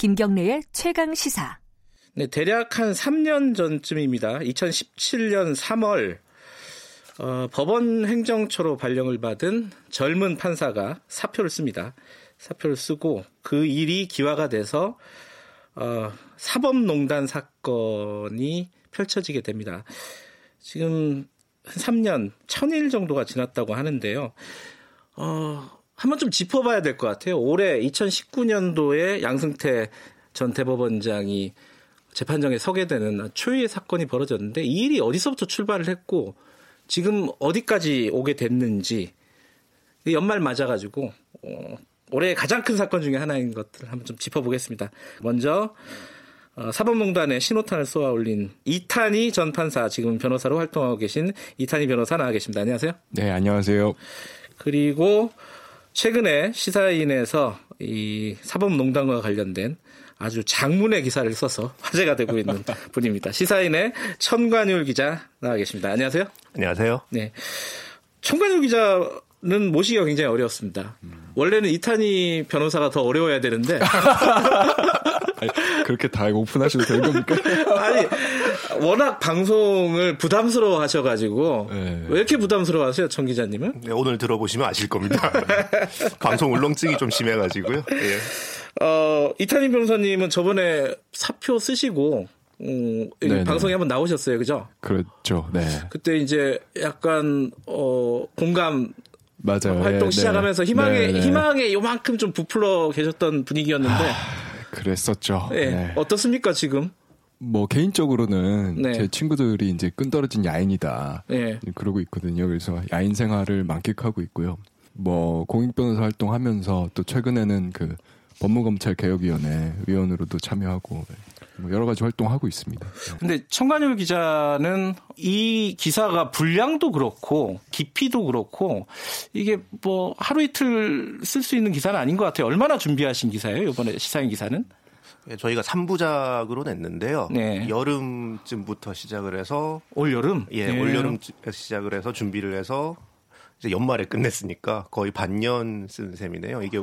김경래의 최강 시사. 네, 대략 한 3년 전쯤입니다. 2017년 3월 어, 법원 행정처로 발령을 받은 젊은 판사가 사표를 씁니다. 사표를 쓰고 그 일이 기화가 돼서 어, 사법농단 사건이 펼쳐지게 됩니다. 지금 한 3년, 1000일 정도가 지났다고 하는데요. 어, 한번 좀 짚어봐야 될 것 같아요. 올해 2019년도에 양승태 전 대법원장이 재판정에 서게 되는 초유의 사건이 벌어졌는데 이 일이 어디서부터 출발을 했고 지금 어디까지 오게 됐는지 연말 맞아가지고 어, 올해 가장 큰 사건 중에 하나인 것들을 한번 좀 짚어보겠습니다. 먼저 어, 사법농단에 신호탄을 쏘아 올린 이탄희 전 판사 지금 변호사로 활동하고 계신 이탄희 변호사 나와 계십니다. 안녕하세요. 네, 안녕하세요. 그리고 최근에 시사인에서 이 사법농단과 관련된 아주 장문의 기사를 써서 화제가 되고 있는 분입니다. 시사인의 천관율 기자 나와 계십니다. 안녕하세요. 안녕하세요. 네. 천관율 기자는 모시기가 굉장히 어려웠습니다. 원래는 이탄희 변호사가 더 어려워야 되는데. 아니, 그렇게 다 오픈하셔도 되는 겁니까? 아니, 워낙 방송을 부담스러워 하셔가지고. 네. 왜 이렇게 부담스러워 하세요, 천 기자님은? 네, 오늘 들어보시면 아실 겁니다. 방송 울렁증이 좀 심해가지고요. 예. 어, 이탄희 변호사님은 저번에 사표 쓰시고, 음, 방송에 한번 나오셨어요, 그죠? 그렇죠, 네. 그때 이제 약간, 어, 공감 맞아요. 활동 네, 시작하면서 희망에 네, 네. 희망에 요만큼 좀 부풀어 계셨던 분위기였는데 아, 그랬었죠. 네. 네. 어떻습니까 지금? 뭐 개인적으로는 네. 제 친구들이 이제 끈 떨어진 야인이다. 네. 그러고 있거든요. 그래서 야인 생활을 만끽하고 있고요. 뭐 공익 변호사 활동하면서 또 최근에는 그 법무검찰 개혁위원회 위원으로도 참여하고 뭐 여러 가지 활동하고 있습니다. 네. 근데 청관율 기자는 이 기사가 분량도 그렇고 깊이도 그렇고 이게 뭐 하루 이틀 쓸 수 있는 기사는 아닌 것 같아요. 얼마나 준비하신 기사예요? 이번에 시사인 기사는? 예, 저희가 3부작으로 냈는데요. 네. 여름쯤부터 시작을 해서 올 여름? 예, 네. 올 여름 시작을 해서 준비를 해서 이제 연말에 끝냈으니까 거의 반년 쓴 셈이네요. 이게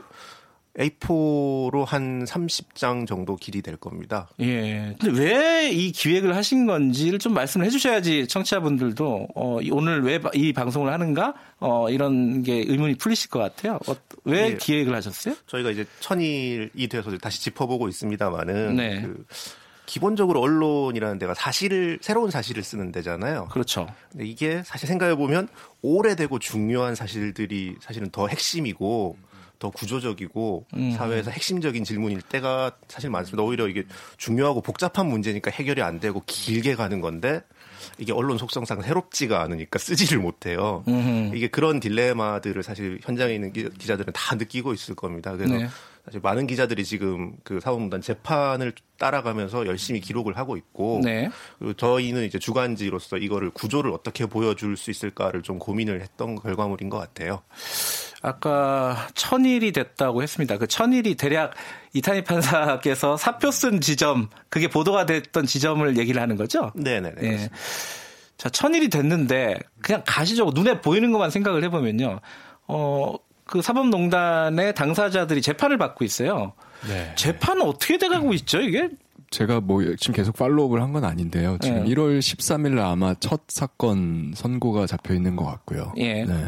A4로 한 30장 정도 길이 될 겁니다. 예. 근데 왜 이 기획을 하신 건지를 좀 말씀을 해주셔야지 청취자분들도 어, 오늘 왜 이 방송을 하는가 어, 이런 게 의문이 풀리실 것 같아요. 어, 왜 예. 기획을 하셨어요? 저희가 이제 천일이 돼서 다시 짚어보고 있습니다만은 네. 그 기본적으로 언론이라는 데가 사실을 새로운 사실을 쓰는 데잖아요. 그렇죠. 근데 이게 사실 생각해 보면 오래되고 중요한 사실들이 사실은 더 핵심이고 더 구조적이고 음. 사회에서 핵심적인 질문일 때가 사실 많습니다. 오히려 이게 중요하고 복잡한 문제니까 해결이 안 되고 길게 가는 건데 이게 언론 속성상 새롭지가 않으니까 쓰지를 못해요. 음흠. 이게 그런 딜레마들을 사실 현장에 있는 기자들은 다 느끼고 있을 겁니다. 그래서 네. 사실 많은 기자들이 지금 그 사법농단 재판을 따라가면서 열심히 기록을 하고 있고 네. 그리고 저희는 이제 주간지로서 이거를 구조를 어떻게 보여줄 수 있을까를 좀 고민을 했던 결과물인 것 같아요. 아까 천일이 됐다고 했습니다. 그 천일이 대략 이탄희 판사께서 사표 쓴 지점, 그게 보도가 됐던 지점을 얘기를 하는 거죠? 네네네. 네. 자, 천일이 됐는데 그냥 가시적으로 눈에 보이는 것만 생각을 해보면요. 어, 그 사법농단의 당사자들이 재판을 받고 있어요. 네. 재판은 어떻게 돼가고 있죠, 이게? 제가 뭐 지금 계속 팔로우업을 한 건 아닌데요. 지금 네. 1월 13일 날 아마 첫 사건 선고가 잡혀 있는 것 같고요. 예. 네.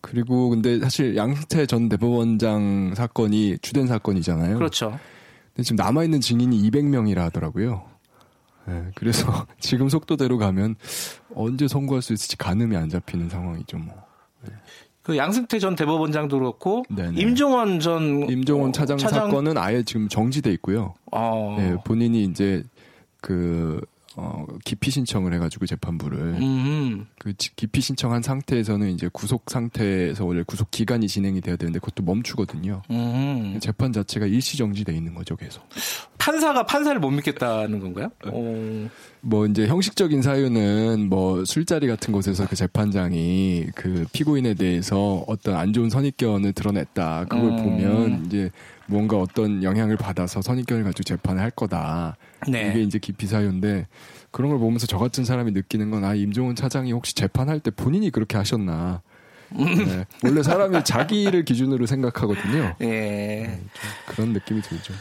그리고 근데 사실 양승태 전 대법원장 사건이 주된 사건이잖아요. 그렇죠. 근데 지금 남아 있는 증인이 200명이라 하더라고요. 네, 그래서 지금 속도대로 가면 언제 선고할 수 있을지 가늠이 안 잡히는 상황이죠, 뭐. 네. 그 양승태 전 대법원장도 그렇고 네네. 임종원 전 임종원 차장, 차장, 사건은 아예 지금 정지돼 있고요. 아. 네, 본인이 이제 그 어, 기피 신청을 해가지고 재판부를 음흠. 그 기피 신청한 상태에서는 이제 구속 상태에서 원래 구속 기간이 진행이 돼야 되는데 그것도 멈추거든요. 음흠. 재판 자체가 일시 정지돼 있는 거죠, 계속. 판사가 판사를 못 믿겠다는 건가요? 어... 뭐 이제 형식적인 사유는 뭐 술자리 같은 곳에서 그 재판장이 그 피고인에 대해서 어떤 안 좋은 선입견을 드러냈다. 그걸 음... 보면 이제 뭔가 어떤 영향을 받아서 선입견을 가지고 재판을 할 거다. 네. 이게 이제 기피 사유인데 그런 걸 보면서 저 같은 사람이 느끼는 건 아 임종원 차장이 혹시 재판할 때 본인이 그렇게 하셨나. 네. 원래 사람이 자기를 기준으로 생각하거든요. 예. 네, 그런 느낌이 들죠.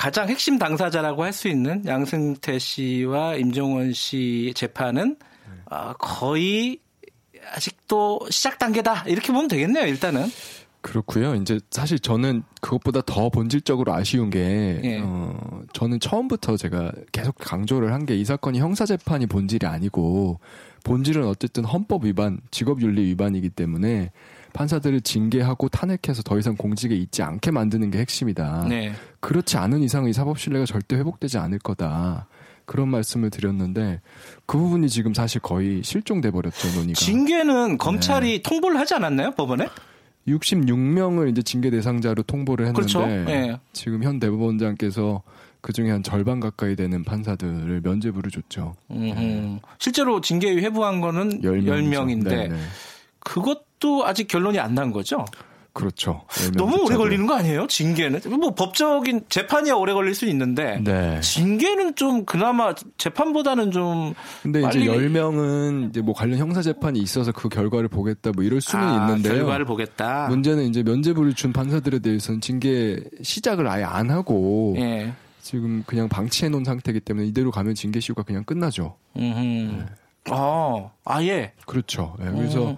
가장 핵심 당사자라고 할 수 있는 양승태 씨와 임종원 씨 재판은 어, 거의 아직도 시작 단계다 이렇게 보면 되겠네요. 일단은. 그렇고요. 이제 사실 저는 그것보다 더 본질적으로 아쉬운 게 예. 어, 저는 처음부터 제가 계속 강조를 한 게 이 사건이 형사 재판이 본질이 아니고 본질은 어쨌든 헌법 위반, 직업윤리 위반이기 때문에 판사들을 징계하고 탄핵해서 더 이상 공직에 있지 않게 만드는 게 핵심이다. 네. 그렇지 않은 이상 이 사법 신뢰가 절대 회복되지 않을 거다. 그런 말씀을 드렸는데 그 부분이 지금 사실 거의 실종돼 버렸죠 논의가. 징계는 검찰이 통보를 하지 않았나요 법원에? 66명을 이제 징계 대상자로 통보를 했는데 그렇죠. 예. 지금 현 대법원장께서 그 중에 한 절반 가까이 되는 판사들을 면죄부를 줬죠. 음흠. 실제로 징계위 회부한 거는 10명 이죠. 10명인데 네, 네. 그것 도 아직 결론이 안 난 거죠? 그렇죠. 10명 너무 오래. 걸리는 거 아니에요? 징계는 뭐 법적인 재판이야 오래 걸릴 수 있는데 네. 징계는 좀 그나마 재판보다는 좀 근데 빨리- 이제 10명은 이제 뭐 관련 형사 재판이 있어서 그 결과를 보겠다 뭐 이럴 수는 아, 있는데요. 결과를 보겠다. 문제는 이제 면죄부를 준 판사들에 대해서는 징계 시작을 아예 안 하고 예. 지금 그냥 방치해 놓은 상태이기 때문에 이대로 가면 징계 시효가 그냥 끝나죠. 음. 어, 아예. 그렇죠. 예, 그래서 어.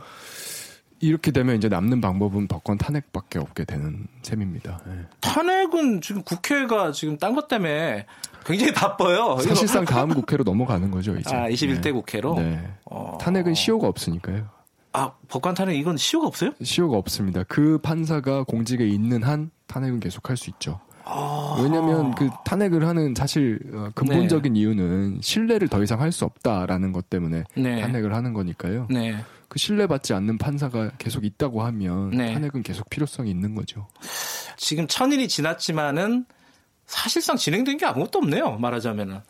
이렇게 되면 이제 남는 방법은 법권 탄핵밖에 없게 되는 셈입니다. 예. 탄핵은 지금 국회가 지금 딴 것 때문에 굉장히 바빠요. 사실상 다음 국회로 넘어가는 거죠, 이제. 아, 21대 네. 국회로. 네. 어. 탄핵은 시효가 없으니까요. 아, 법관 탄핵 이건 시효가 없어요? 시효가 없습니다. 그 판사가 공직에 있는 한 탄핵은 계속 할 수 있죠. 왜냐하면 그 탄핵을 하는 사실 어, 근본적인 이유는 신뢰를 더 이상 할 수 없다라는 것 때문에 네. 탄핵을 하는 거니까요. 네. 그 신뢰받지 않는 판사가 계속 있다고 하면 네. 탄핵은 계속 필요성이 있는 거죠. 지금 천일이 지났지만은 사실상 진행된 게 아무것도 없네요. 말하자면은.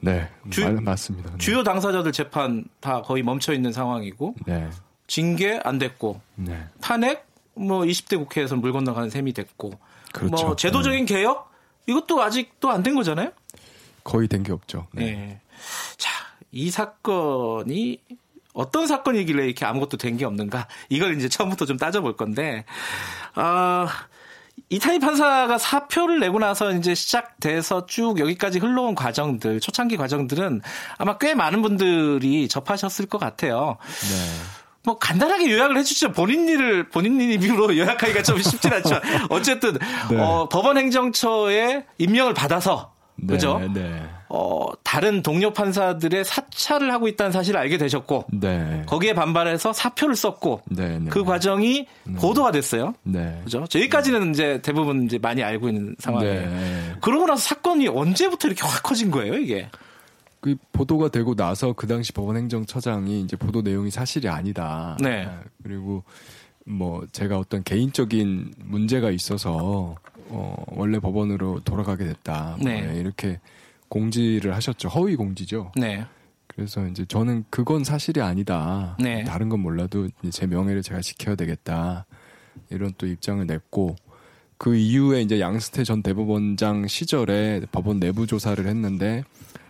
네, 주- 말- 맞습니다. 네. 주요 당사자들 재판 다 거의 멈춰 있는 상황이고 네, 징계 안 됐고 네, 탄핵 뭐 20대 국회에서 물 건너가는 셈이 됐고 그렇죠. 뭐 제도적인 개혁 이것도 아직도 안 된 거잖아요. 거의 된 게 없죠. 네. 네. 자, 이 사건이 어떤 사건이길래 이렇게 아무것도 된 게 없는가? 이걸 이제 처음부터 좀 따져볼 건데, 아, 이타이 판사가 사표를 내고 나서 이제 시작돼서 쭉 여기까지 흘러온 과정들, 초창기 과정들은 아마 꽤 많은 분들이 접하셨을 것 같아요. 네. 뭐 간단하게 요약을 해주시죠. 본인 일을 본인 입으로 요약하기가 좀 쉽진 않지만 어쨌든 네. 어, 법원 행정처에 임명을 받아서 네, 그죠? 네. 어, 다른 동료 판사들의 사찰을 하고 있다는 사실을 알게 되셨고 네. 거기에 반발해서 사표를 썼고 네, 네. 그 과정이 보도가 됐어요. 네. 그죠? 저희까지는 이제 대부분 이제 많이 알고 있는 상황이에요. 네. 그러고 나서 사건이 언제부터 이렇게 확 커진 거예요, 이게? 그 보도가 되고 나서 그 당시 법원 행정처장이 이제 보도 내용이 사실이 아니다. 네. 아, 그리고 뭐 제가 어떤 개인적인 문제가 있어서 어 원래 법원으로 돌아가게 됐다. 뭐 네. 이렇게 공지를 하셨죠. 허위 공지죠. 네. 그래서 이제 저는 그건 사실이 아니다. 네. 다른 건 몰라도 제 명예를 제가 지켜야 되겠다. 이런 또 입장을 냈고 그 이후에 이제 양스태 전 대법원장 시절에 법원 내부 조사를 했는데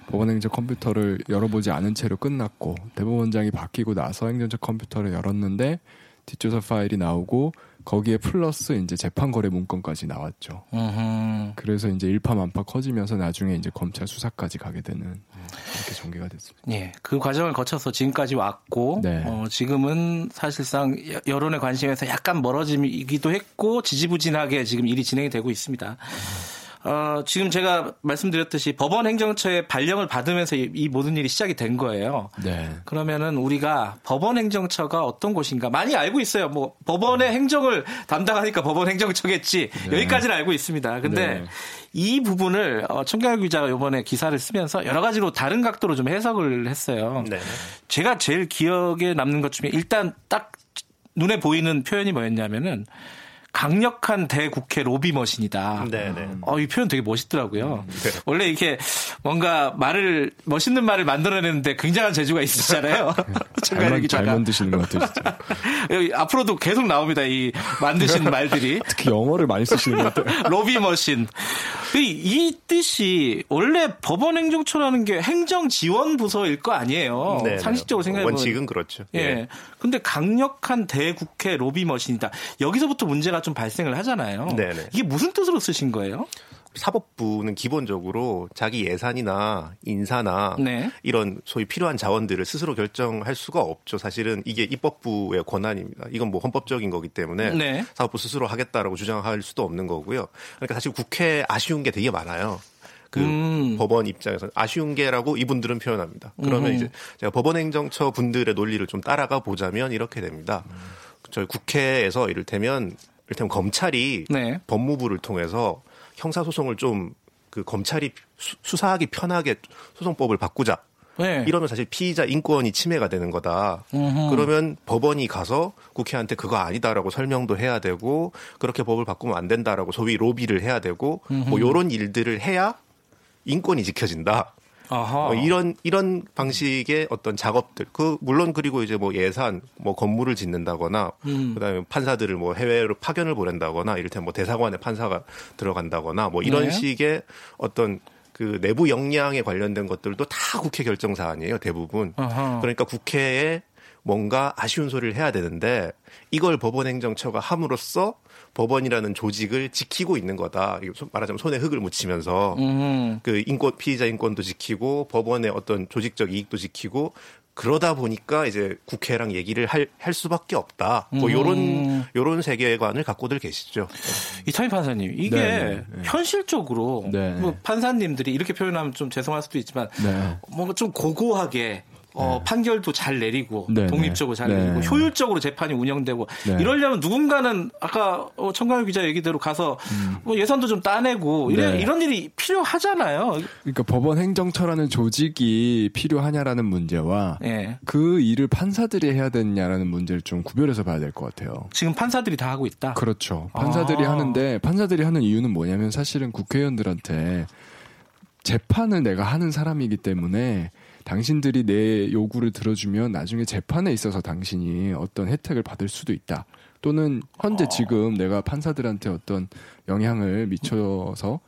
법원 행정 컴퓨터를 열어보지 않은 채로 끝났고 대법원장이 바뀌고 나서 행정처 컴퓨터를 열었는데 뒷조사 파일이 나오고 거기에 플러스 이제 재판 거래 문건까지 나왔죠. 음흠. 그래서 이제 일파만파 커지면서 나중에 이제 검찰 수사까지 가게 되는 이렇게 전개가 됐습니다. 예, 그 과정을 거쳐서 지금까지 왔고, 네. 어, 지금은 사실상 여- 여론의 관심에서 약간 멀어지기도 했고, 지지부진하게 지금 일이 진행이 되고 있습니다. 어, 지금 제가 말씀드렸듯이 법원 행정처의 발령을 받으면서 이, 이 모든 일이 시작이 된 거예요. 네. 그러면은 우리가 법원 행정처가 어떤 곳인가 많이 알고 있어요. 뭐 법원의 행정을 담당하니까 법원 행정처겠지 여기까지는 알고 있습니다. 근데 네. 이 부분을 어, 청경열 기자가 이번에 기사를 쓰면서 여러 가지로 다른 각도로 좀 해석을 했어요. 네. 제가 제일 기억에 남는 것 중에 일단 딱 눈에 보이는 표현이 뭐였냐면은 강력한 대국회 로비 머신이다. 네, 네. 어, 이 표현 되게 멋있더라고요. 네. 원래 이렇게 뭔가 말을 멋있는 말을 만들어내는데 굉장한 재주가 있으시잖아요. 잘, 청가영 만, 잘 만드시는 것 같아요. 진짜. 여기 앞으로도 계속 나옵니다. 이 만드신 말들이 특히 영어를 많이 쓰시는 것 같아요. 로비 머신. 이, 이 뜻이 원래 법원 행정처라는 게 행정 지원 부서일 거 아니에요. 네, 네. 상식적으로 생각해 보면 원칙은 그렇죠. 예. 근데 강력한 대국회 로비 머신이다. 여기서부터 문제가 좀 발생을 하잖아요. 네네. 이게 무슨 뜻으로 쓰신 거예요? 사법부는 기본적으로 자기 예산이나 인사나 네. 이런 소위 필요한 자원들을 스스로 결정할 수가 없죠. 사실은 이게 입법부의 권한입니다. 이건 뭐 헌법적인 거기 때문에 네. 사법부 스스로 하겠다라고 주장할 수도 없는 거고요. 그러니까 사실 국회 아쉬운 게 되게 많아요. 그 음. 법원 입장에서 아쉬운 게라고 이분들은 표현합니다. 그러면 음. 이제 제가 법원행정처 분들의 논리를 좀 따라가 보자면 이렇게 됩니다. 저희 국회에서 이를테면 이를테면 검찰이 네. 법무부를 통해서 형사소송을 좀 그 검찰이 수- 수사하기 편하게 소송법을 바꾸자. 네. 이러면 사실 피의자 인권이 침해가 되는 거다. 그러면 법원이 가서 국회한테 그거 아니다라고 설명도 해야 되고 그렇게 법을 바꾸면 안 된다라고 소위 로비를 해야 되고 뭐 요런 일들을 해야 인권이 지켜진다. 어, 이런 이런 방식의 어떤 작업들 그 물론 그리고 이제 뭐 예산 뭐 건물을 짓는다거나 음. 그다음에 판사들을 뭐 해외로 파견을 보낸다거나 이를테면 뭐 대사관에 판사가 들어간다거나 뭐 이런 네. 식의 어떤 그 내부 역량에 관련된 것들도 다 국회 결정 사안이에요 대부분 아하. 그러니까 국회에 뭔가 아쉬운 소리를 해야 되는데 이걸 법원행정처가 함으로써 법원이라는 조직을 지키고 있는 거다. 말하자면 손에 흙을 묻히면서 음. 그 인권 피의자 인권도 지키고 법원의 어떤 조직적 이익도 지키고 그러다 보니까 이제 국회랑 얘기를 할, 할 수밖에 없다. 뭐 음. 요런 요런 세계관을 갖고들 계시죠. 이창희 판사님, 이게 네, 네, 네. 현실적으로 네. 뭐 판사님들이 이렇게 표현하면 좀 죄송할 수도 있지만 네. 뭔가 좀 고고하게 어, 판결도 잘 내리고 네, 독립적으로 잘 네. 내리고 효율적으로 재판이 운영되고 네. 이러려면 누군가는 아까 어, 청강효 기자 얘기대로 가서 뭐 예산도 좀 따내고 이래, 음. 네. 이런 일이 필요하잖아요. 그러니까 법원 행정처라는 조직이 필요하냐라는 문제와 예. 그 일을 판사들이 해야 되느냐라는 문제를 좀 구별해서 봐야 될 것 같아요. 지금 판사들이 다 하고 있다. 그렇죠. 판사들이 아. 하는데 판사들이 하는 이유는 뭐냐면 사실은 국회의원들한테 재판을 내가 하는 사람이기 때문에 당신들이 내 요구를 들어주면 나중에 재판에 있어서 당신이 어떤 혜택을 받을 수도 있다. 또는 현재 지금 내가 판사들한테 어떤 영향을 미쳐서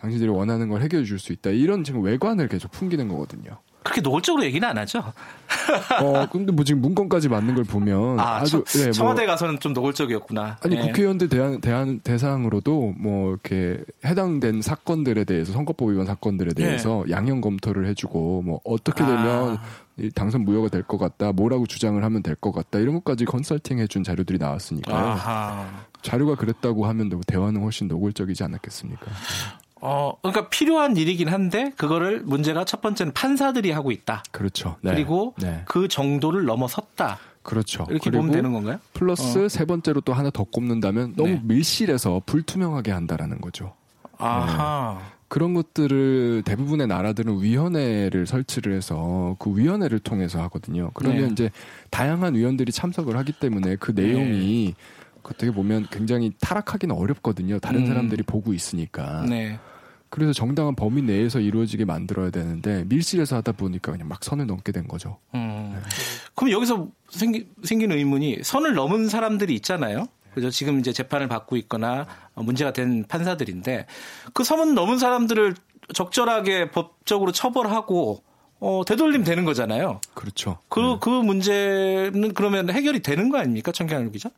당신들이 원하는 걸 해결해 줄 수 있다. 이런 지금 외관을 계속 풍기는 거거든요. 그렇게 노골적으로 얘기는 안 하죠. 어, 근데 뭐 지금 문건까지 맞는 걸 보면 아, 아주 청- 예, 뭐 청와대 가서는 좀 노골적이었구나. 아니 예. 국회의원들 대한, 대한 대상으로도 뭐 이렇게 해당된 사건들에 대해서 선거법 위반 사건들에 대해서 양형 검토를 해주고 뭐 어떻게 되면 예. 아. 이 당선 무효가 될 것 같다, 뭐라고 주장을 하면 될 것 같다 이런 것까지 컨설팅 해준 자료들이 나왔으니까요. 아하. 자료가 그랬다고 하면 뭐 대화는 훨씬 노골적이지 않았겠습니까? 어, 그러니까 필요한 일이긴 한데 그거를 문제가 첫 번째는 판사들이 하고 있다. 그렇죠. 네. 그리고 네. 그 정도를 넘어섰다. 그렇죠. 이렇게 보면 되는 건가요? 플러스 세 번째로 또 하나 더 꼽는다면 너무 네. 밀실해서 불투명하게 한다라는 거죠. 아하. 그런 것들을 대부분의 나라들은 위원회를 설치를 해서 그 위원회를 통해서 하거든요. 그러면 네. 이제 다양한 위원들이 참석을 하기 때문에 그 내용이 어떻게 보면 굉장히 타락하기는 어렵거든요. 다른 음. 사람들이 보고 있으니까. 네. 그래서 정당한 범위 내에서 이루어지게 만들어야 되는데 밀실에서 하다 보니까 그냥 막 선을 넘게 된 거죠. 음. 그럼 여기서 생기, 생기는 의문이 선을 넘은 사람들이 있잖아요. 그죠? 지금 이제 재판을 받고 있거나 어, 문제가 된 판사들인데 그 선을 넘은 사람들을 적절하게 법적으로 처벌하고 어, 되돌림 되는 거잖아요. 그렇죠. 그, 그 문제는 그러면 해결이 되는 거 아닙니까? 청경환 기자?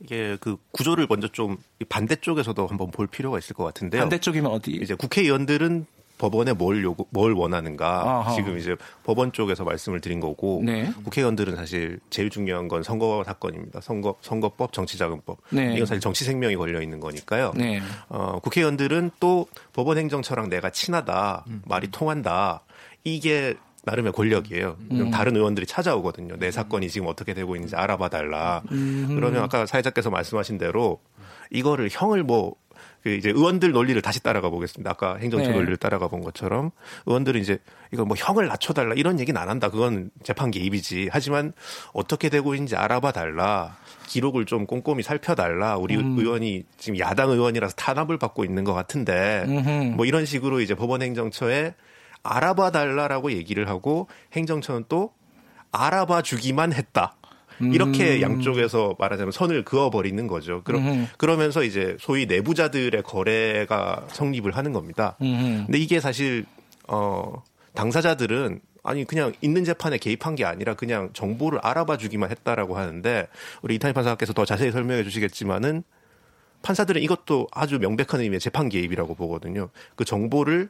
이게 그 구조를 먼저 좀 반대쪽에서도 한번 볼 필요가 있을 것 같은데요. 반대쪽이면 어디? 이제 국회의원들은 법원에 뭘 요구, 뭘 원하는가 아하. 지금 이제 법원 쪽에서 말씀을 드린 거고 네. 국회의원들은 사실 제일 중요한 건 선거 사건입니다. 선거 선거법, 정치자금법 네. 이건 사실 정치 생명이 걸려 있는 거니까요. 네. 어, 국회의원들은 또 법원 행정처랑 내가 친하다, 음. 말이 통한다 이게 나름의 권력이에요. 음. 그럼 다른 의원들이 찾아오거든요. 내 사건이 지금 어떻게 되고 있는지 알아봐 달라. 음. 그러면 아까 사회자께서 말씀하신 대로 이거를 형을 뭐그 이제 의원들 논리를 다시 따라가 보겠습니다. 아까 행정처 네. 논리를 따라가 본 것처럼 의원들은 이제 이거 뭐 형을 낮춰달라 이런 얘기는 안 한다. 그건 재판 개입이지. 하지만 어떻게 되고 있는지 알아봐 달라. 기록을 좀 꼼꼼히 살펴달라. 우리 음. 의원이 지금 야당 의원이라서 탄압을 받고 있는 것 같은데 음흠. 뭐 이런 식으로 이제 법원행정처에 알아봐 달라라고 얘기를 하고 행정처는 또 알아봐 주기만 했다. 이렇게 양쪽에서 말하자면 선을 그어버리는 거죠. 그러. 그러면서 이제 소위 내부자들의 거래가 성립을 하는 겁니다. 음흠. 근데 이게 사실 어 당사자들은 아니 그냥 있는 재판에 개입한 게 아니라 그냥 정보를 알아봐 주기만 했다라고 하는데 우리 이탄희 판사께서 더 자세히 설명해 주시겠지만은 판사들은 이것도 아주 명백한 의미의 재판 개입이라고 보거든요. 그 정보를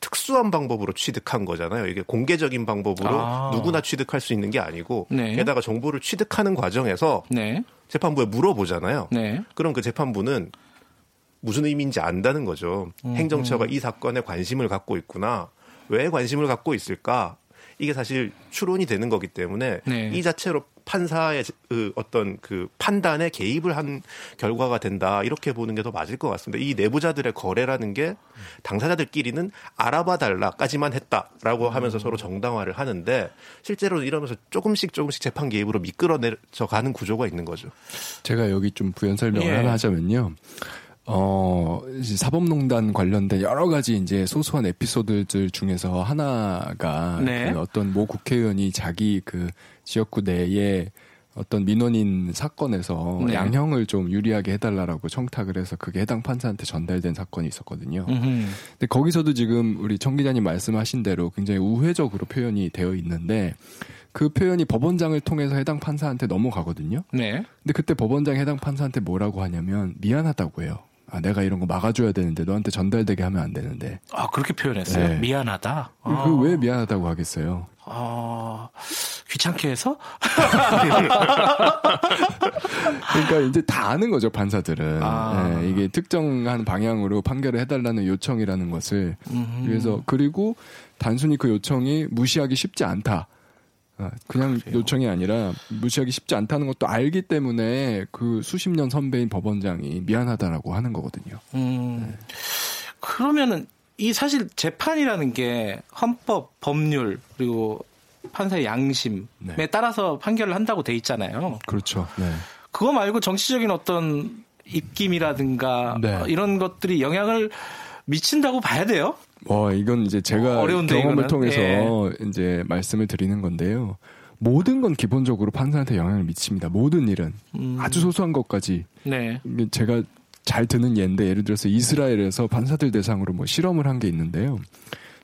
특수한 방법으로 취득한 거잖아요. 이게 공개적인 방법으로 아. 누구나 취득할 수 있는 게 아니고 네. 게다가 정보를 취득하는 과정에서 네. 재판부에 물어보잖아요. 네. 그럼 그 재판부는 무슨 의미인지 안다는 거죠. 음, 행정처가 음. 이 사건에 관심을 갖고 있구나. 왜 관심을 갖고 있을까? 이게 사실 추론이 되는 거기 때문에 네. 이 자체로 판사의 그 어떤 그 판단에 개입을 한 결과가 된다 이렇게 보는 게 더 맞을 것 같습니다. 이 내부자들의 거래라는 게 당사자들끼리는 알아봐 달라까지만 했다라고 하면서 서로 정당화를 하는데 실제로 이러면서 조금씩 조금씩 재판 개입으로 미끄러져 가는 구조가 있는 거죠. 제가 여기 좀 부연 설명을 예. 하나 하자면요. 어, 사법농단 관련된 여러 가지 이제 소소한 에피소드들 중에서 하나가 네. 그 어떤 모 국회의원이 자기 그 지역구 내에 어떤 민원인 사건에서 네. 양형을 좀 유리하게 해달라라고 청탁을 해서 그게 해당 판사한테 전달된 사건이 있었거든요. 음흠. 근데 거기서도 지금 우리 청 기자님 말씀하신 대로 굉장히 우회적으로 표현이 되어 있는데 그 표현이 법원장을 통해서 해당 판사한테 넘어가거든요. 네. 근데 그때 법원장이 해당 판사한테 뭐라고 하냐면 미안하다고 해요. 아, 내가 이런 거 막아줘야 되는데 너한테 전달되게 하면 안 되는데. 아 그렇게 표현했어요. 네. 미안하다. 아. 그왜 미안하다고 하겠어요? 아 귀찮게 해서? 그러니까 이제 다 아는 거죠 판사들은. 아. 네, 이게 특정한 방향으로 판결을 해달라는 요청이라는 것을. 음흠. 그래서 그리고 단순히 그 요청이 무시하기 쉽지 않다. 아, 그냥 그래요. 요청이 아니라 무시하기 쉽지 않다는 것도 알기 때문에 그 수십 년 선배인 법원장이 미안하다라고 하는 거거든요. 음, 네. 그러면은 이 사실 재판이라는 게 헌법, 법률 그리고 판사의 양심에 네. 따라서 판결을 한다고 돼 있잖아요. 그렇죠. 네. 그거 말고 정치적인 어떤 입김이라든가 네. 이런 것들이 영향을 미친다고 봐야 돼요? 어, 이건 이제 제가 어려운데, 경험을 이거는? 통해서 예. 이제 말씀을 드리는 건데요. 모든 건 기본적으로 판사한테 영향을 미칩니다. 모든 일은 음. 아주 소소한 것까지. 네. 제가 잘 드는 예인데 예를 들어서 이스라엘에서 판사들 대상으로 뭐 실험을 한 게 있는데요.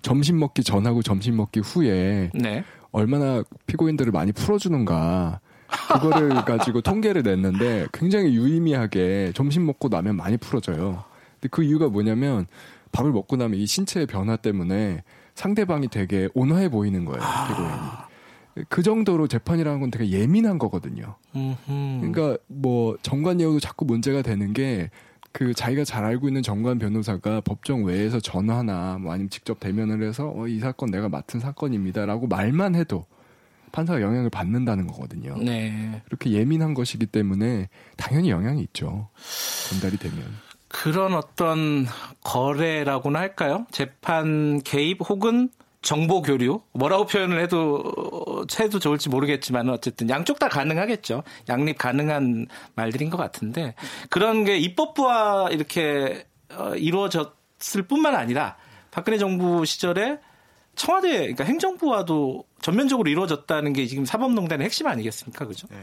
점심 먹기 전하고 점심 먹기 후에 네. 얼마나 피고인들을 많이 풀어주는가 그거를 가지고 통계를 냈는데 굉장히 유의미하게 점심 먹고 나면 많이 풀어져요. 근데 그 이유가 뭐냐면 밥을 먹고 나면 이 신체의 변화 때문에 상대방이 되게 온화해 보이는 거예요, 아. 피고인이. 그 정도로 재판이라는 건 되게 예민한 거거든요. 그러니까 뭐 정관 예우도 자꾸 문제가 되는 게 그 자기가 잘 알고 있는 정관 변호사가 법정 외에서 전화나 뭐 아니면 직접 대면을 해서 어, 이 사건 내가 맡은 사건입니다라고 말만 해도 판사가 영향을 받는다는 거거든요. 네. 그렇게 예민한 것이기 때문에 당연히 영향이 있죠. 전달이 되면. 그런 어떤 거래라고나 할까요? 재판 개입 혹은 정보 교류 뭐라고 표현을 해도 해도 좋을지 모르겠지만 어쨌든 양쪽 다 가능하겠죠. 양립 가능한 말들인 것 같은데 그런 게 입법부와 이렇게 어, 이루어졌을 뿐만 아니라 박근혜 정부 시절에 청와대, 그러니까 행정부와도 전면적으로 이루어졌다는 게 지금 사법농단의 핵심 아니겠습니까? 그죠? 네.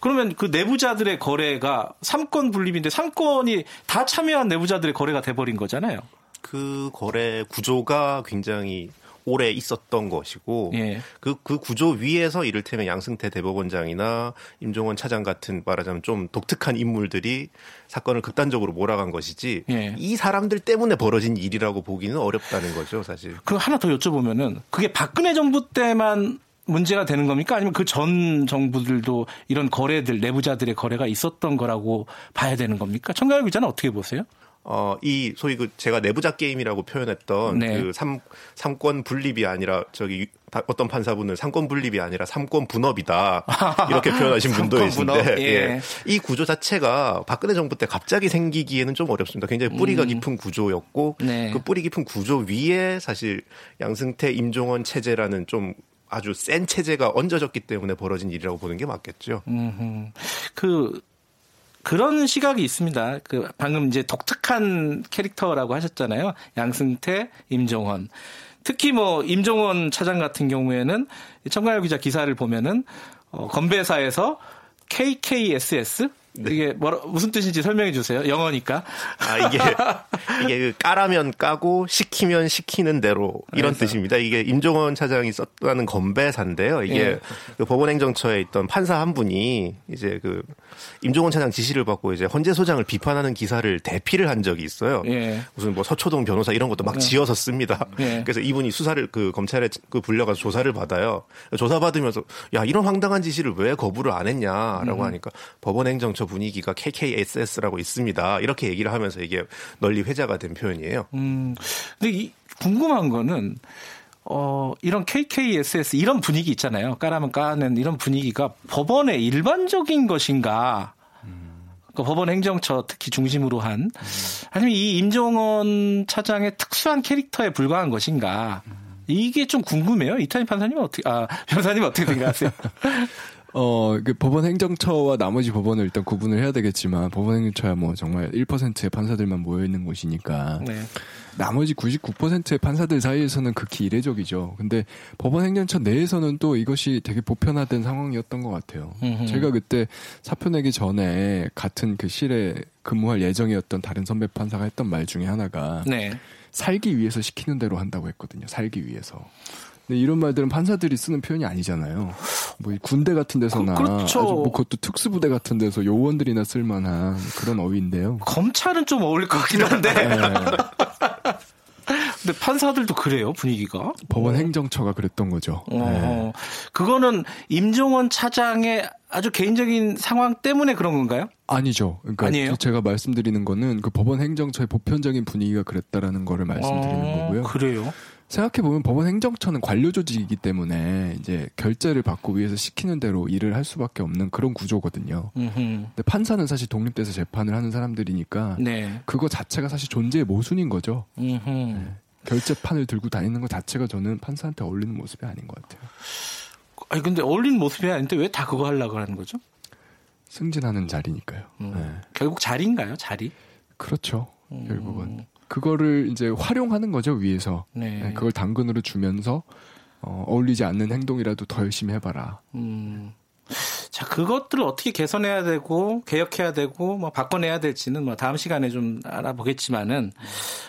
그러면 그 내부자들의 거래가 삼권 분립인데 삼권이 다 참여한 내부자들의 거래가 돼버린 거잖아요. 그 거래 구조가 굉장히 오래 있었던 것이고 예. 그, 그 구조 위에서 이를테면 양승태 대법원장이나 임종원 차장 같은 말하자면 좀 독특한 인물들이 사건을 극단적으로 몰아간 것이지 예. 이 사람들 때문에 벌어진 일이라고 보기는 어렵다는 거죠 사실. 그 하나 더 여쭤보면은 그게 박근혜 정부 때만 문제가 되는 겁니까? 아니면 그 전 정부들도 이런 거래들 내부자들의 거래가 있었던 거라고 봐야 되는 겁니까? 청가열 기자는 어떻게 보세요? 어, 이 소위 그 제가 내부자 게임이라고 표현했던 네. 그 삼, 삼권 분립이 아니라 저기 어떤 판사분은 삼권 분립이 아니라 삼권 분업이다. 이렇게 표현하신 분도 계신데 예. 예. 이 구조 자체가 박근혜 정부 때 갑자기 생기기에는 좀 어렵습니다. 굉장히 뿌리가 음. 깊은 구조였고 네. 그 뿌리 깊은 구조 위에 사실 양승태 임종원 체제라는 좀 아주 센 체제가 얹어졌기 때문에 벌어진 일이라고 보는 게 맞겠죠. 음흠. 그 그런 시각이 있습니다. 그 방금 이제 독특한 캐릭터라고 하셨잖아요. 양승태, 임종원. 특히 뭐 임종원 차장 같은 경우에는 청가열 기자 기사를 보면은 어, 건배사에서 KKSS 이게 뭐라, 무슨 뜻인지 설명해 주세요. 영어니까. 아 이게 이게 그 까라면 까고 시키면 시키는 대로 이런 그래서. 뜻입니다. 이게 임종원 차장이 썼다는 건배사인데요. 이게 예. 그 법원행정처에 있던 판사 한 분이 이제 그 임종원 차장 지시를 받고 이제 헌재 소장을 비판하는 기사를 대피를 한 적이 있어요. 예. 무슨 뭐 서초동 변호사 이런 것도 막 지어서 씁니다. 예. 그래서 이분이 수사를 그 검찰에 그 불려가서 조사를 받아요. 조사 받으면서 야 이런 황당한 지시를 왜 거부를 안 했냐라고 음. 하니까 법원행정처 분위기가 KKSS라고 있습니다. 이렇게 얘기를 하면서 이게 널리 회자가 된 표현이에요. 음, 근데 이, 궁금한 거는, 어, 이런 KKSS 이런 분위기 있잖아요. 까라면 까는 이런 분위기가 법원의 일반적인 것인가? 그러니까 법원 행정처 특히 중심으로 한 아니면 이 임종원 차장의 특수한 캐릭터에 불과한 것인가? 이게 좀 궁금해요. 이탄희 판사님은 어떻게, 아, 변호사님은 어떻게 생각하세요? 어, 그 법원 행정처와 나머지 법원을 일단 구분을 해야 되겠지만 법원 행정처야 뭐 정말 1%의 판사들만 모여 있는 곳이니까 네. 나머지 99%의 판사들 사이에서는 극히 이례적이죠. 근데 법원 행정처 내에서는 또 이것이 되게 보편화된 상황이었던 것 같아요. 음흠. 제가 그때 사표 내기 전에 같은 그 실에 근무할 예정이었던 다른 선배 판사가 했던 말 중에 하나가 네. 살기 위해서 시키는 대로 한다고 했거든요. 살기 위해서. 근데 이런 말들은 판사들이 쓰는 표현이 아니잖아요. 뭐이 군대 같은 데서나 그- 그렇죠. 아주 뭐 그것도 특수부대 같은 데서 요원들이나 쓸만한 그런 어휘인데요. 검찰은 좀 어울릴 것 같긴 한데. 네. 근데 판사들도 그래요, 분위기가. 법원 행정처가 그랬던 거죠. 네. 어, 그거는 임종원 차장의 아주 개인적인 상황 때문에 그런 건가요? 아니죠. 그러니까 아니에요? 제가 말씀드리는 거는 그 법원 행정처의 보편적인 분위기가 그랬다라는 거를 말씀드리는 어, 거고요. 그래요. 생각해 보면 법원 행정처는 관료 조직이기 때문에 이제 결재를 받고 위에서 시키는 대로 일을 할 수밖에 없는 그런 구조거든요. 음흠. 근데 판사는 사실 독립돼서 재판을 하는 사람들이니까 네. 그거 자체가 사실 존재의 모순인 거죠. 음흠. 결재판을 들고 다니는 것 자체가 저는 판사한테 어울리는 모습이 아닌 것 같아요. 아니 근데 어울리는 모습이 아닌데 왜 다 그거 하려고 하는 거죠? 승진하는 자리니까요. 음. 네. 결국 자리인가요? 자리? 그렇죠. 음. 결국은 그거를 이제 활용하는 거죠 위에서. 네. 네, 그걸 당근으로 주면서 어, 어울리지 않는 행동이라도 더 열심히 해봐라. 음. 자, 그것들을 어떻게 개선해야 되고, 개혁해야 되고, 뭐, 바꿔내야 될지는 뭐, 다음 시간에 좀 알아보겠지만은,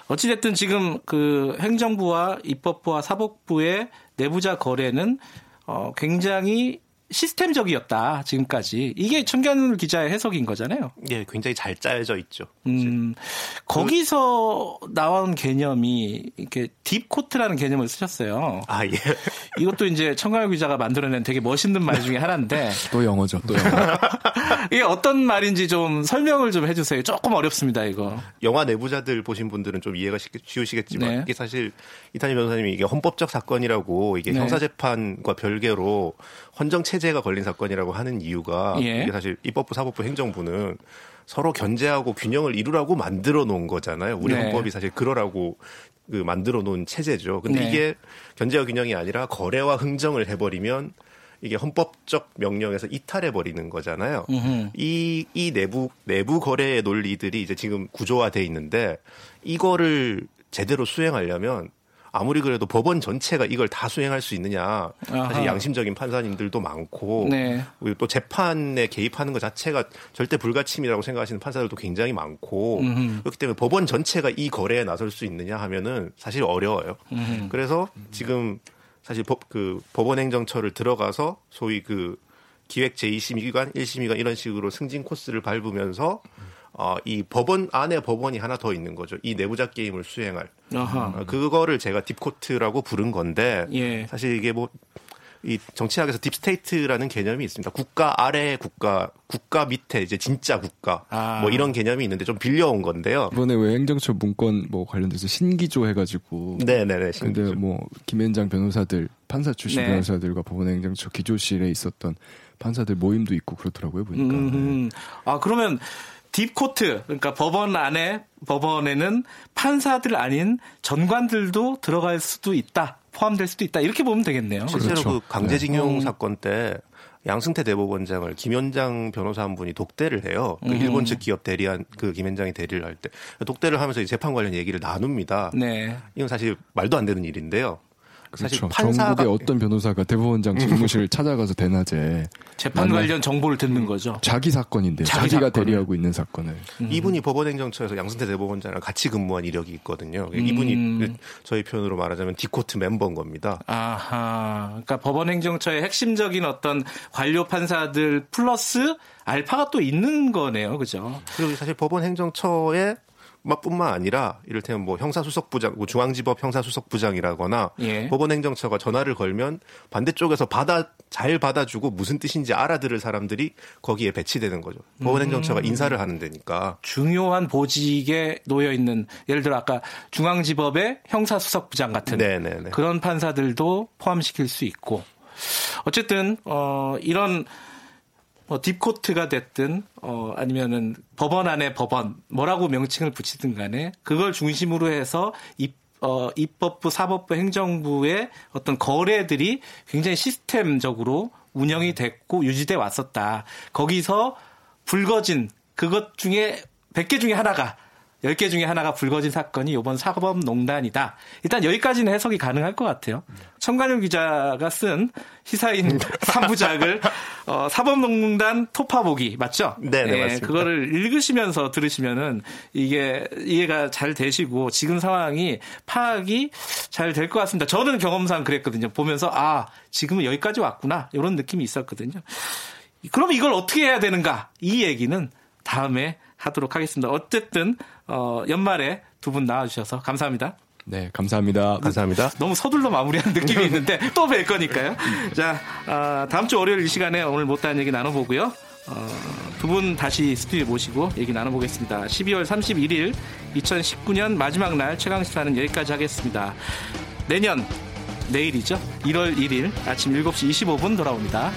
어찌됐든 지금 그 행정부와 입법부와 사법부의 내부자 거래는, 어, 굉장히 시스템적이었다, 지금까지. 이게 청견 기자의 해석인 거잖아요. 예, 굉장히 잘 짜여져 있죠. 음, 거기서 나온 개념이, 이렇게 딥코트라는 개념을 쓰셨어요. 아 예. 이것도 이제 청강현 기자가 만들어낸 되게 멋있는 말 중에 하나인데, 또 영어죠. 또 영어. 이게 어떤 말인지 좀 설명을 좀 해주세요. 조금 어렵습니다, 이거. 영화 내부자들 보신 분들은 좀 이해가 쉽- 쉬우시겠지만 네. 이게 사실 이탄희 변호사님이 이게 헌법적 사건이라고 이게 네. 형사 재판과 별개로 헌정 체 제가 걸린 사건이라고 하는 이유가 예. 이게 사실 입법부, 사법부, 행정부는 서로 견제하고 균형을 이루라고 만들어 놓은 거잖아요. 우리 네. 헌법이 사실 그러라고 그 만들어 놓은 체제죠. 근데 네. 이게 견제와 균형이 아니라 거래와 흥정을 해버리면 이게 헌법적 명령에서 이탈해 버리는 거잖아요. 음흠. 이, 이 내부, 내부 거래의 논리들이 이제 지금 구조화돼 있는데 이거를 제대로 수행하려면 아무리 그래도 법원 전체가 이걸 다 수행할 수 있느냐. 아하. 사실 양심적인 판사님들도 많고 네. 그리고 또 재판에 개입하는 것 자체가 절대 불가침이라고 생각하시는 판사들도 굉장히 많고 음흠. 그렇기 때문에 법원 전체가 이 거래에 나설 수 있느냐 하면은 사실 어려워요. 음흠. 그래서 지금 사실 법, 그 법원 행정처를 들어가서 소위 그 기획 제2심의관, 1심의관 이런 식으로 승진 코스를 밟으면서 어, 이 법원 안에 법원이 하나 더 있는 거죠. 이 내부자 게임을 수행할. 아하. 어, 그거를 제가 딥코트라고 부른 건데 예. 사실 이게 뭐 이 정치학에서 deep state라는 개념이 있습니다. 국가 아래 국가, 국가 밑에 이제 진짜 국가 아. 뭐 이런 개념이 있는데 좀 빌려온 건데요. 이번에 왜 행정처 문건 뭐 관련돼서 신기조 해가지고. 네네네. 근데 신기조. 뭐 김앤장 변호사들 판사 출신 네. 변호사들과 법원행정처 기조실에 있었던 판사들 모임도 있고 그렇더라고요 보니까. 네. 음, 아, 그러면 deep court, 그러니까 법원 안에, 법원에는 판사들 아닌 전관들도 들어갈 수도 있다. 포함될 수도 있다. 이렇게 보면 되겠네요. 실제로 그렇죠. 그 강제징용 네. 사건 때 양승태 대법원장을 김현장 변호사 한 분이 독대를 해요. 그 음. 일본 측 기업 대리한 그 김현장이 대리를 할 때 독대를 하면서 이 재판 관련 얘기를 나눕니다. 네. 이건 사실 말도 안 되는 일인데요. 사실 그렇죠. 판사가 전국의 어떤 변호사가 대법원장 집무실을 찾아가서 대낮에 재판 관련 정보를 듣는 거죠. 자기 사건인데 자기 자기가 사건을. 대리하고 있는 사건을 이분이 법원행정처에서 양승태 대법원장이랑 같이 근무한 이력이 있거든요. 이분이 음. 저희 표현으로 말하자면 디코트 멤버인 겁니다. 아하. 그러니까 법원 행정처의 핵심적인 어떤 관료 판사들 플러스 알파가 또 있는 거네요. 그죠? 그리고 사실 법원행정처의 뿐만 아니라 이를테면 뭐 형사수석부장, 뭐 중앙지법 형사수석부장이라거나 예. 법원행정처가 전화를 걸면 반대쪽에서 받아 잘 받아주고 무슨 뜻인지 알아들을 사람들이 거기에 배치되는 거죠. 법원행정처가 음. 인사를 하는 데니까. 중요한 보직에 놓여 있는 예를 들어 아까 중앙지법의 형사수석부장 같은 네네네. 그런 판사들도 포함시킬 수 있고 어쨌든 어 이런 뭐 딥코트가 됐든 어 아니면은 법원 안에 법원 뭐라고 명칭을 붙이든 간에 그걸 중심으로 해서 입 어, 입법부, 사법부, 행정부의 어떤 거래들이 굉장히 시스템적으로 운영이 됐고 유지돼 왔었다. 거기서 불거진 그것 중에 100개 중에 하나가 10개 중에 하나가 불거진 사건이 이번 사법농단이다. 일단 여기까지는 해석이 가능할 것 같아요. 청관용 기자가 쓴 시사인 3부작을 어, 사법농단 토파보기 맞죠? 네네, 맞습니다. 그거를 읽으시면서 들으시면은 이게 이해가 잘 되시고 지금 상황이 파악이 잘 될 것 같습니다. 저는 경험상 그랬거든요. 보면서 아 지금은 여기까지 왔구나 이런 느낌이 있었거든요. 그럼 이걸 어떻게 해야 되는가? 이 얘기는 다음에 하도록 하겠습니다. 어쨌든 어, 연말에 두 분 나와주셔서 감사합니다. 네 감사합니다. 감사합니다. 너무 서둘러 마무리하는 느낌이 있는데 또 뵐 거니까요. 자, 아, 다음 주 월요일 이 시간에 오늘 못다한 얘기 나눠보고요. 어, 두 분 다시 스튜디오 모시고 얘기 나눠보겠습니다. 12월 31일 2019년 마지막 날 최강시사는 여기까지 하겠습니다. 내년 내일이죠. 1월 1일 아침 7시 25분 돌아옵니다.